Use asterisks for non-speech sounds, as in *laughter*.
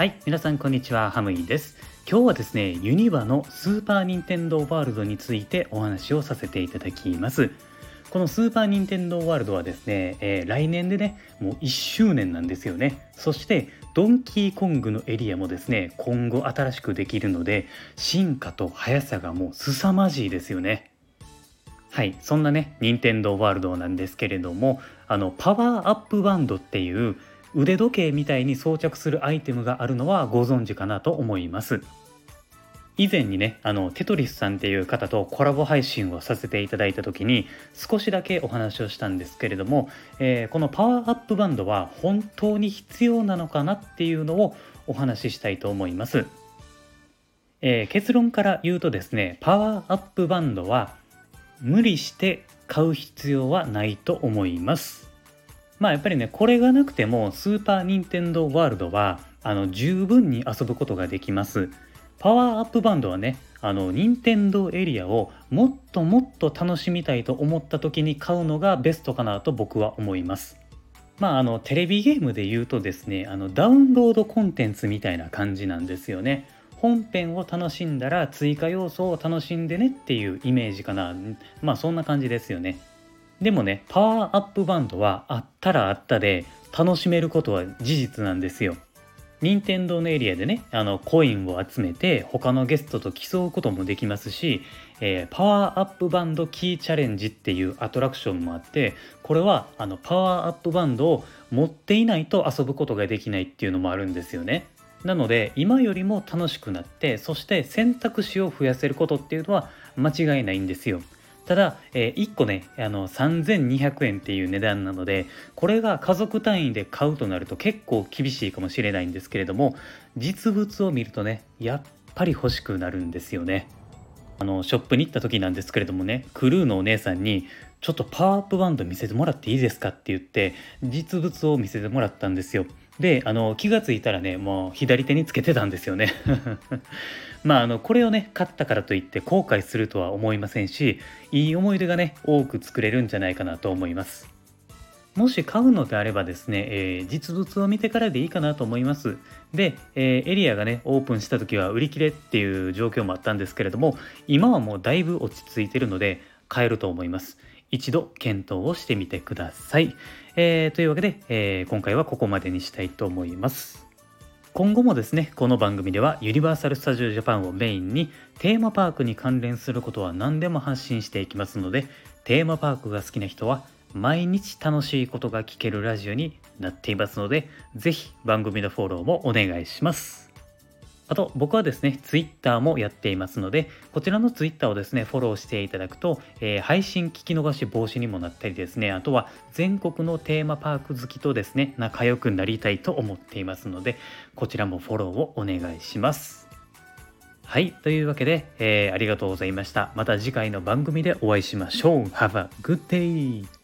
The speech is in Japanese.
はい皆さんこんにちはハムイです。今日はですねユニバのスーパー・ニンテンドー・ワールドについてお話をさせていただきます。このスーパー・ニンテンドー・ワールドはですね、えー、来年でねもう1周年なんですよね。そしてドンキーコングのエリアもですね今後新しくできるので進化と速さがもう凄まじいですよね。はいそんなね任天堂ワールドなんですけれどもあのパワーアップバンドっていう腕時計みたいに装着するアイテムがあるのはご存知かなと思います。以前にねあのテトリスさんっていう方とコラボ配信をさせていただいた時に少しだけお話をしたんですけれども、えー、このパワーアップバンドは本当に必要なのかなっていうのをお話ししたいと思います、えー、結論から言うとですねパワーアップバンドは無理して買う必要はないと思います。まあやっぱりねこれがなくてもスーパー・ニンテンドー・ワールドはあの十分に遊ぶことができます。パワーアップバンドはねあの任天堂エリアをもっともっと楽しみたいと思った時に買うのがベストかなと僕は思います。まああのテレビゲームで言うとですねあのダウンロードコンテンツみたいな感じなんですよね。本編を楽しんだら追加要素を楽しんでねっていうイメージかなまあそんな感じですよねでもねパワーアップバンドはあったらあったで楽しめることは事実なんですよ。任天堂のエリアでねあのコインを集めて他のゲストと競うこともできますし、えー、パワーアップバンドキーチャレンジっていうアトラクションもあってこれはあのパワーアップバンドを持っていないと遊ぶことができないっていうのもあるんですよね。なので今よりも楽しくなってそして選択肢を増やせることっていうのは間違いないんですよ。ただ、え、1個ねあの3200円っていう値段なのでこれが家族単位で買うとなると結構厳しいかもしれないんですけれども実物を見るとねやっぱり欲しくなるんですよねあのショップに行った時なんですけれどもねクルーのお姉さんに「ちょっとパワーアップバンド見せてもらっていいですか?」って言って実物を見せてもらったんですよであの気が付いたらねもう左手につけてたんですよね *laughs* まああのこれをね買ったからといって後悔するとは思いませんしいい思い出がね多く作れるんじゃないかなと思いますもし買うのであればですね、えー、実物を見てからでいいかなと思います。で、えー、エリアがね、オープンした時は売り切れっていう状況もあったんですけれども、今はもうだいぶ落ち着いてるので、買えると思います。一度検討をしてみてください。えー、というわけで、えー、今回はここまでにしたいと思います。今後もですね、この番組ではユニバーサル・スタジオ・ジャパンをメインにテーマパークに関連することは何でも発信していきますので、テーマパークが好きな人は毎日楽しいことが聞けるラジオになっていますので、ぜひ番組のフォローもお願いします。あと僕はですね、Twitter もやっていますので、こちらの Twitter をですね、フォローしていただくと、えー、配信聞き逃し防止にもなったりですね、あとは全国のテーマパーク好きとですね、仲良くなりたいと思っていますので、こちらもフォローをお願いします。はい。というわけで、えー、ありがとうございました。また次回の番組でお会いしましょう。Have a good day!